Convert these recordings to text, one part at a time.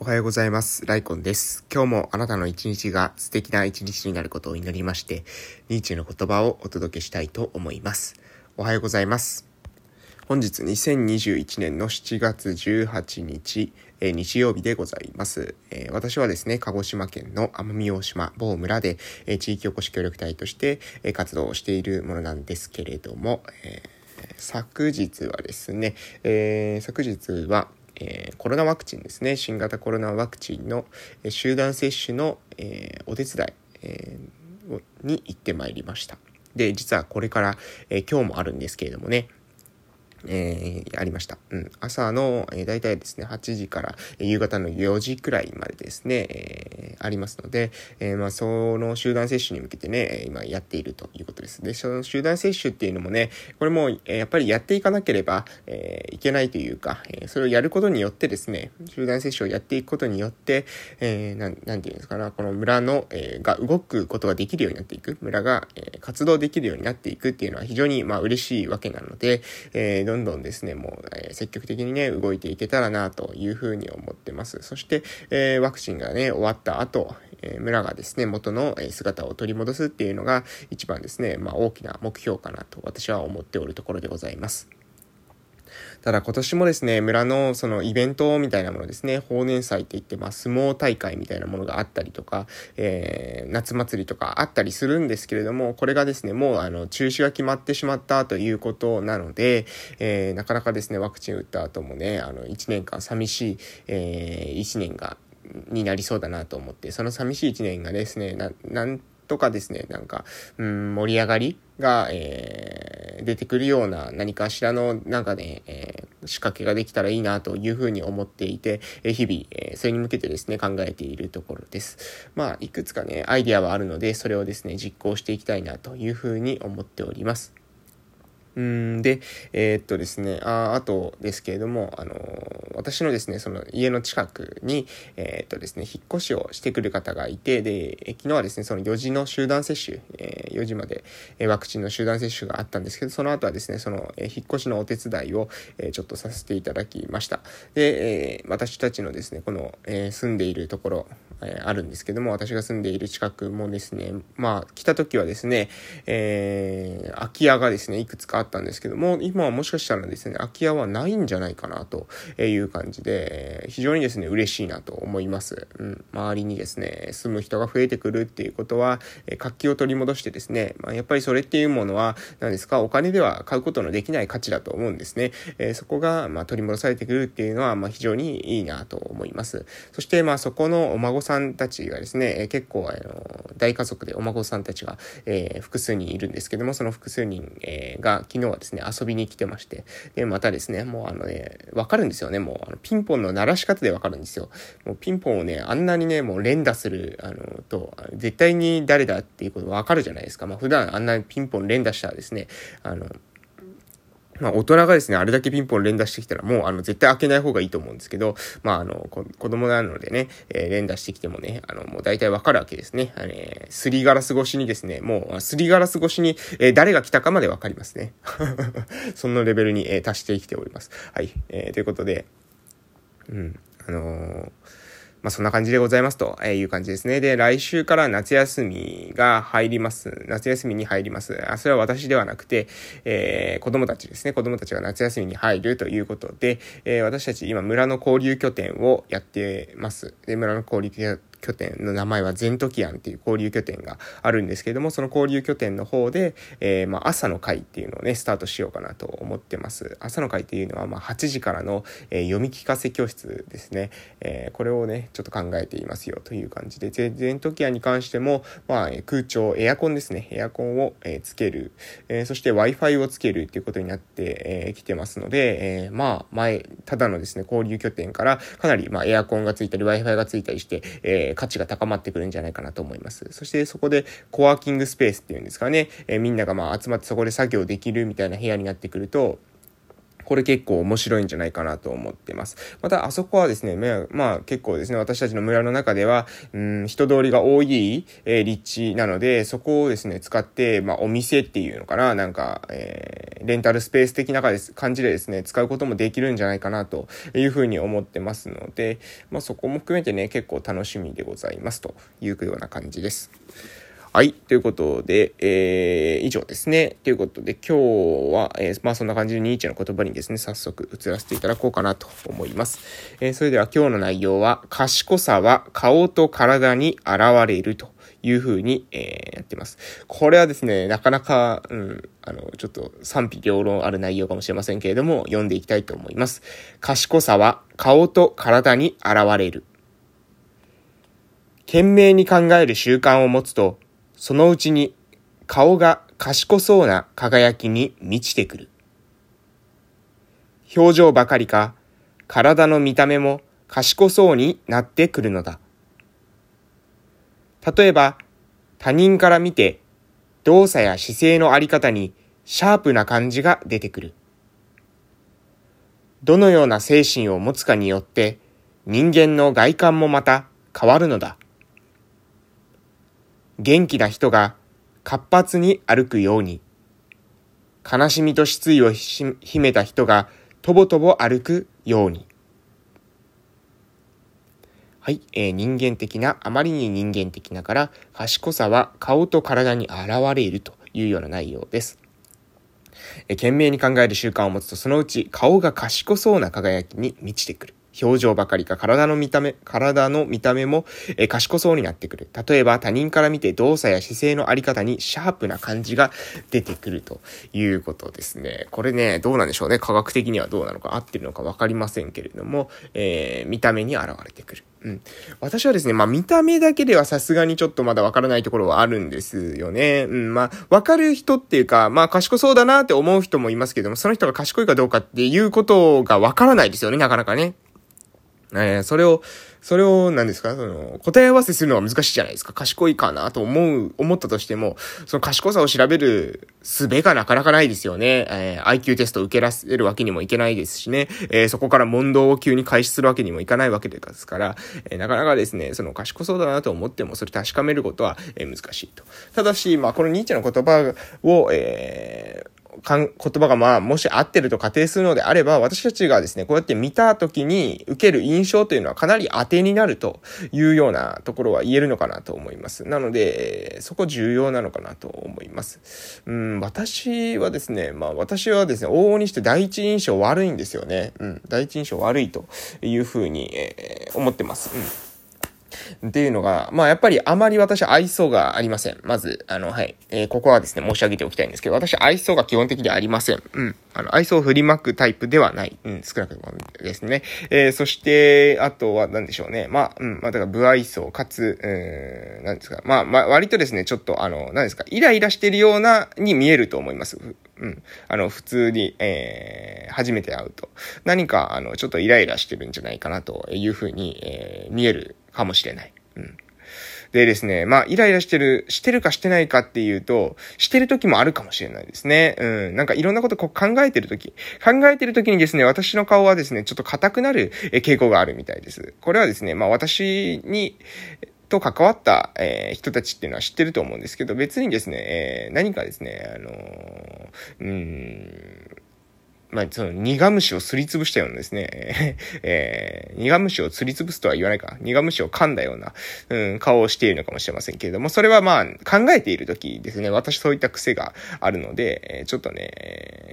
おはようございます。ライコンです。今日もあなたの一日が素敵な一日になることを祈りまして、ニーチェの言葉をお届けしたいと思います。おはようございます。本日2021年の7月18日、えー日曜日でございます、えー私はですね、鹿児島県の奄美大島某村で、えー地域おこし協力隊として、えー活動をしているものなんですけれども、えー昨日はですね、えー昨日は、えーコロナワクチンですね新型コロナワクチンのえ集団接種の、えーお手伝い、えーに行ってまいりましたで実はこれから、え今日もあるんですけれどもねえーありました。うん。朝の、えー、大体ですね、8時から、えー夕方の4時くらいまでですね、えありますので、えーまあ、その集団接種に向けてね、今やっているということです。で、その集団接種っていうのもね、これも、えやっぱりやっていかなければ、えいけないというか、えそれをやることによってですね、集団接種をやっていくことによって、えー、ていうんですかな、この村の、えが動くことができるようになっていく、村が、え活動できるようになっていくっていうのは非常に、まあ、嬉しいわけなので、えーどんどんですね、もう、え積極的にね、動いていけたらなというふうに思ってます。そして、えーワクチンがね、終わった後、とえー村がですね、元のえ姿を取り戻すっていうのが一番ですね、まあ、大きな目標かなと私は思っておるところでございます。ただ今年もですね、村のそのイベントみたいなものですね、法年祭って言って、まあ相撲大会みたいなものがあったりとか、えー夏祭りとかあったりするんですけれども、これがですね、もうあの中止が決まってしまったということなので、えーなかなかですね、ワクチン打った後もね、あの1年間寂しい、え1年が、になりそうだなと思って、その寂しい1年がですね、ななんとかですね、なんか、うん、盛り上がりが、えー出てくるような何かしらの、なんかね、えー仕掛けができたらいいなというふうに思っていて、え日々、えそれに向けてですね、考えているところです。まあ、いくつかね、アイディアはあるので、それをですね、実行していきたいなというふうに思っております。うんで、えーっとですね、ああとですけれども、あのー私のですね、その家の近くに、えーっとですね、引っ越しをしてくる方がいて、で、昨日はですね、その4時の集団接種、え4時まで、えワクチンの集団接種があったんですけど、その後はですね、その、え引っ越しのお手伝いを、えちょっとさせていただきました。で、え私たちのですね、この、え住んでいるところ、えあるんですけども、私が住んでいる近くもですね、まあ、来た時はですね、えき家がですね、いくつかあったんですけども、今はもしかしたらですね、空き家はないんじゃないかなという感じで、非常にですね、嬉しいなと思います。うん、周りにですね、住む人が増えてくるっていうことは、活気を取り戻してですね、まあ、やっぱりそれっていうものは、何ですか、お金では買うことのできない価値だと思うんですね。えーそこが、ま、取り戻されてくるっていうのは、ま、非常にいいなと思います。そして、まあ、そこのお孫さんたちがですね、結構、あの、大家族でお孫さんたちが、えー複数人いるんですけども、その複数人、えーが昨日はですね、遊びに来てまして、で、またですね、もうあのね、わかるんですよね、もう、あのピンポンの鳴らし方でわかるんですよ。もうピンポンをね、あんなにね、もう連打する、あの、と、絶対に誰だっていうことわかるじゃないですか。まあ、普段あんなにピンポン連打したらですね、あの、まあ、大人がですね、あれだけピンポン連打してきたら、もう、あの、絶対開けない方がいいと思うんですけど、まあ、あの、子供なのでね、えー連打してきてもね、あの、もう大体わかるわけですね。あれ、すりガラス越しにですね、もう、すりガラス越しに、えー誰が来たかまでわかりますね。そのレベルに、えー達してきております。はい。えーということで、うん、あのーまあ、そんな感じでございますという感じですね。で、来週から夏休みが入ります。夏休みに入ります。あそれは私ではなくて、えー子供たちですね。子供たちが夏休みに入るということで、えー私たち今村の交流拠点をやってます。で、村の交流拠点拠点の名前はゼントキアンっていう交流拠点があるんですけれども、その交流拠点の方で、えーまあ、朝の会っていうのをね、スタートしようかなと思ってます。朝の会っていうのは、まあ、8時からの、えー読み聞かせ教室ですね。えーこれをね、ちょっと考えていますよという感じで、ゼゼントキアンに関しても、まあ、空調、エアコンですね。エアコンを、えつける、えそして Wi-Fi をつけるっていうことになって、えーきてますので、えまあ、前、ただのですね、交流拠点から、かなり、まあ、エアコンがついたり、Wi-Fi がついたりして、え価値が高まってくるんじゃないかなと思います。そしてそこで、コワーキングスペースっていうんですかね、えみんながまあ集まってそこで作業できるみたいな部屋になってくると、これ結構面白いんじゃないかなと思ってます。また、あそこはですね、まあ結構ですね、私たちの村の中では、うん、人通りが多い、えー、立地なので、そこをですね、使って、まあお店っていうのかな、なんか、えー、レンタルスペース的な感じでですね、使うこともできるんじゃないかなというふうに思ってますので、まあそこも含めてね、結構楽しみでございますというような感じです。はい。ということで、えー、以上ですね。ということで、今日は、えー、まあそんな感じでニーチェの言葉にですね、早速移らせていただこうかなと思います。えー、それでは今日の内容は、賢さは顔と体に現れるというふうに、えー、やってます。これはですね、なかなか、うん、あの、ちょっと賛否両論ある内容かもしれませんけれども、読んでいきたいと思います。賢さは顔と体に現れる。懸命に考える習慣を持つと、そのうちに顔が賢そうな輝きに満ちてくる。表情ばかりか、体の見た目も賢そうになってくるのだ。例えば、他人から見て、動作や姿勢のあり方にシャープな感じが出てくる。どのような精神を持つかによって、人間の外観もまた変わるのだ。元気な人が活発に歩くように、悲しみと失意を秘めた人がとぼとぼ歩くように。はい、えー、人間的な、あまりに人間的なから、賢さは顔と体に現れるというような内容です。えー、懸命に考える習慣を持つと、そのうち顔が賢そうな輝きに満ちてくる。表情ばかりか体の見た目、体の見た目も、え賢そうになってくる。例えば他人から見て動作や姿勢のあり方にシャープな感じが出てくるということですね。これね、どうなんでしょうね。科学的にはどうなのか合ってるのかわかりませんけれども、えー、見た目に現れてくる。うん。私はですね、まあ見た目だけではさすがにちょっとまだわからないところはあるんですよね。うん、まあわかる人っていうか、まあ賢そうだなって思う人もいますけども、その人が賢いかどうかっていうことがわからないですよね、なかなかね。えー、それを、それを、何ですか？その、答え合わせするのは難しいじゃないですか。賢いかなと思う、思ったとしても、その賢さを調べる術がなかなかないですよね。えー、IQ テストを受けらせるわけにもいけないですしね。えー、そこから問答を急に開始するわけにもいかないわけですから、えー、なかなかですね、その賢そうだなと思っても、それ確かめることは、え難しいと。ただし、まあ、このニーチェの言葉を、えー、かん、言葉がまあ、もし合ってると仮定するのであれば、私たちがですね、こうやって見た時に受ける印象というのはかなり当てになるというようなところは言えるのかなと思います。なので、そこ重要なのかなと思います。うん、私はですね、まあ私はですね、往々にして第一印象悪いんですよね。うん、第一印象悪いというふうに、えー、思ってます。うんっていうのが、まあやっぱりあまり私愛想がありません。まず、あの、はい。えー、ここはですね、申し上げておきたいんですけど、私愛想が基本的にありません。うん。あの、愛想を振りまくタイプではない。うん、少なくともですね。えー、そして、あとは何でしょうね。まあ、うん、まあだから不愛想、かつ、うん、何ですか。まあ、まあ、割とですね、ちょっとあの、何ですか、イライラしてるような、に見えると思います。うん。あの、普通に、えー、初めて会うと。何か、あの、ちょっとイライラしてるんじゃないかなというふうに、えー、見えるかもしれない。うん。でですね、まあ、イライラしてる、してるかしてないかっていうと、してる時もあるかもしれないですね。うん。なんかいろんなことこう考えてる時、考えてる時にですね、私の顔はですね、ちょっと硬くなる傾向があるみたいです。これはですね、まあ、私に、と関わった、えー、人たちっていうのは知ってると思うんですけど、別にですね、えー、何かですね、あのー、うん、まあ、その、苦虫をすりつぶしたようなですね、えー、苦虫をすりつぶすとは言わないか、苦虫を噛んだような、うん、顔をしているのかもしれませんけれども、それはまあ、考えている時ですね、私そういった癖があるので、えちょっとね、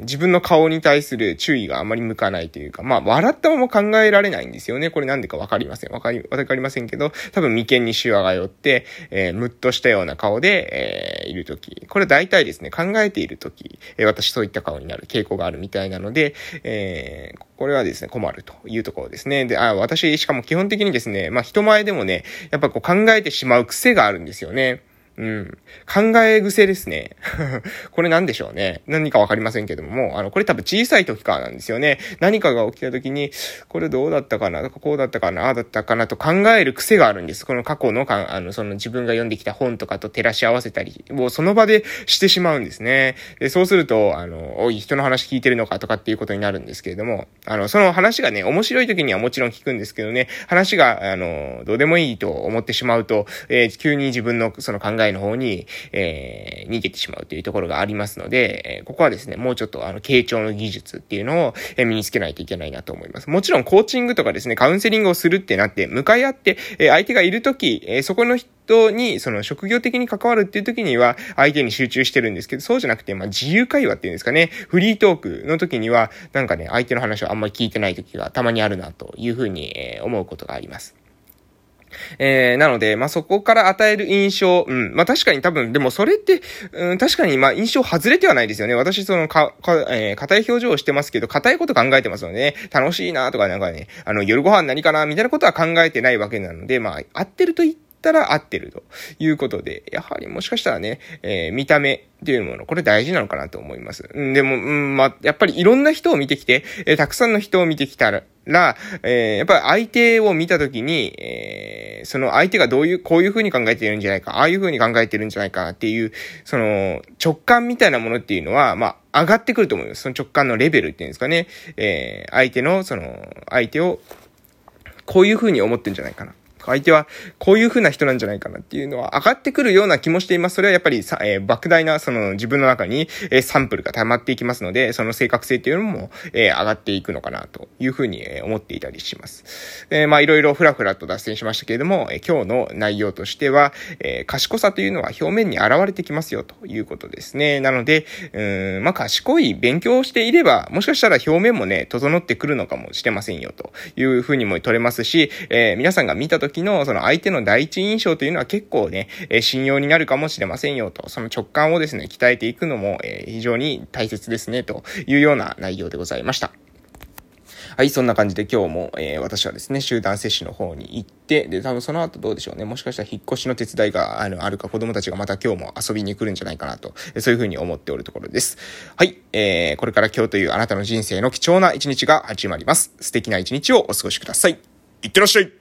自分の顔に対する注意があまり向かないというか、まあ、笑ったまま考えられないんですよね。これなんでかわかりません。わかり、わかりませんけど、多分眉間にシワが寄って、えー、むっとしたような顔で、えー、いる時。これ大体ですね、考えている時、えー、私そういった顔になる傾向があるみたいなので、でえー、これはですね、困るというところですね。で、あ、私、しかも基本的にですね、まあ人前でもね、やっぱこう考えてしまう癖があるんですよね。うん。考え癖ですね。これ何でしょうね。何かわかりませんけども、あの、これ多分小さい時からなんですよね。何かが起きた時に、これどうだったかなこうだったかなああだったかなと考える癖があるんです。この過去のか、あの、その自分が読んできた本とかと照らし合わせたり、もうその場でしてしまうんですね。で、そうすると、あの、おい、人の話聞いてるのかとかっていうことになるんですけれども、あの、その話がね、面白い時にはもちろん聞くんですけどね、話が、あの、どうでもいいと思ってしまうと、えー、急に自分のその考えの方に、えー、逃げてしまうというところがありますので、えー、ここはですね、もうちょっとあの、傾聴の技術っていうのを、え身につけないといけないなと思います。もちろんコーチングとかですね、カウンセリングをするってなって、向かい合って、え相手がいるとき、えそこの人に、その職業的に関わるっていう時には、相手に集中してるんですけど、そうじゃなくて、まあ、自由会話っていうんですかね、フリートークの時には、なんかね、相手の話をあんまり聞いてない時がたまにあるな、というふうに、え思うことがあります。えー、なので、まあ、そこから与える印象、うん。まあ、確かに多分、でもそれって、うん、確かに、ま、印象外れてはないですよね。私、その、か、か、えー、硬い表情をしてますけど、硬いこと考えてますので、ね、楽しいなとか、なんかね、あの、夜ご飯何かなみたいなことは考えてないわけなので、まあ、合ってると言ったら合ってるということで、やはりもしかしたらね、えー、見た目っていうもの、これ大事なのかなと思います。うん、でも、うん、まあ、やっぱりいろんな人を見てきて、えー、たくさんの人を見てきたら、ら、えー、やっぱり相手を見たときに、えー、その相手がどういう、こういう風に考えてるんじゃないか、ああいう風に考えてるんじゃないかっていう、その直感みたいなものっていうのは、まあ、上がってくると思います。その直感のレベルっていうんですかね。えー、相手の、その、相手を、こういう風に思ってるんじゃないかな。相手はこういう風な人なんじゃないかなっていうのは上がってくるような気もしています。それはやっぱりさ、えー、莫大なその自分の中に、えー、サンプルが溜まっていきますので、その正確性っていうのも、えー、上がっていくのかなという風に、え思っていたりします。えまあいろいろふらふらと脱線しましたけれども、え今日の内容としては、え賢さというのは表面に現れてきますよということですね。なので、うん、まあ賢い勉強をしていれば、もしかしたら表面もね、整ってくるのかもしれませんよという風にも取れますし、え皆さんが見た時のその相手の第一印象というのは結構ね、え信用になるかもしれませんよと、その直感をですね、鍛えていくのも、え非常に大切ですね、というような内容でございました。はい、そんな感じで今日も、えー、私はですね、集団接種の方に行って、で、多分その後どうでしょうね。もしかしたら引っ越しの手伝いがあのあるか、子供たちがまた今日も遊びに来るんじゃないかなと、そういうふうに思っておるところです。はい、えー、これから今日というあなたの人生の貴重な一日が始まります。素敵な一日をお過ごしください。いってらっしゃい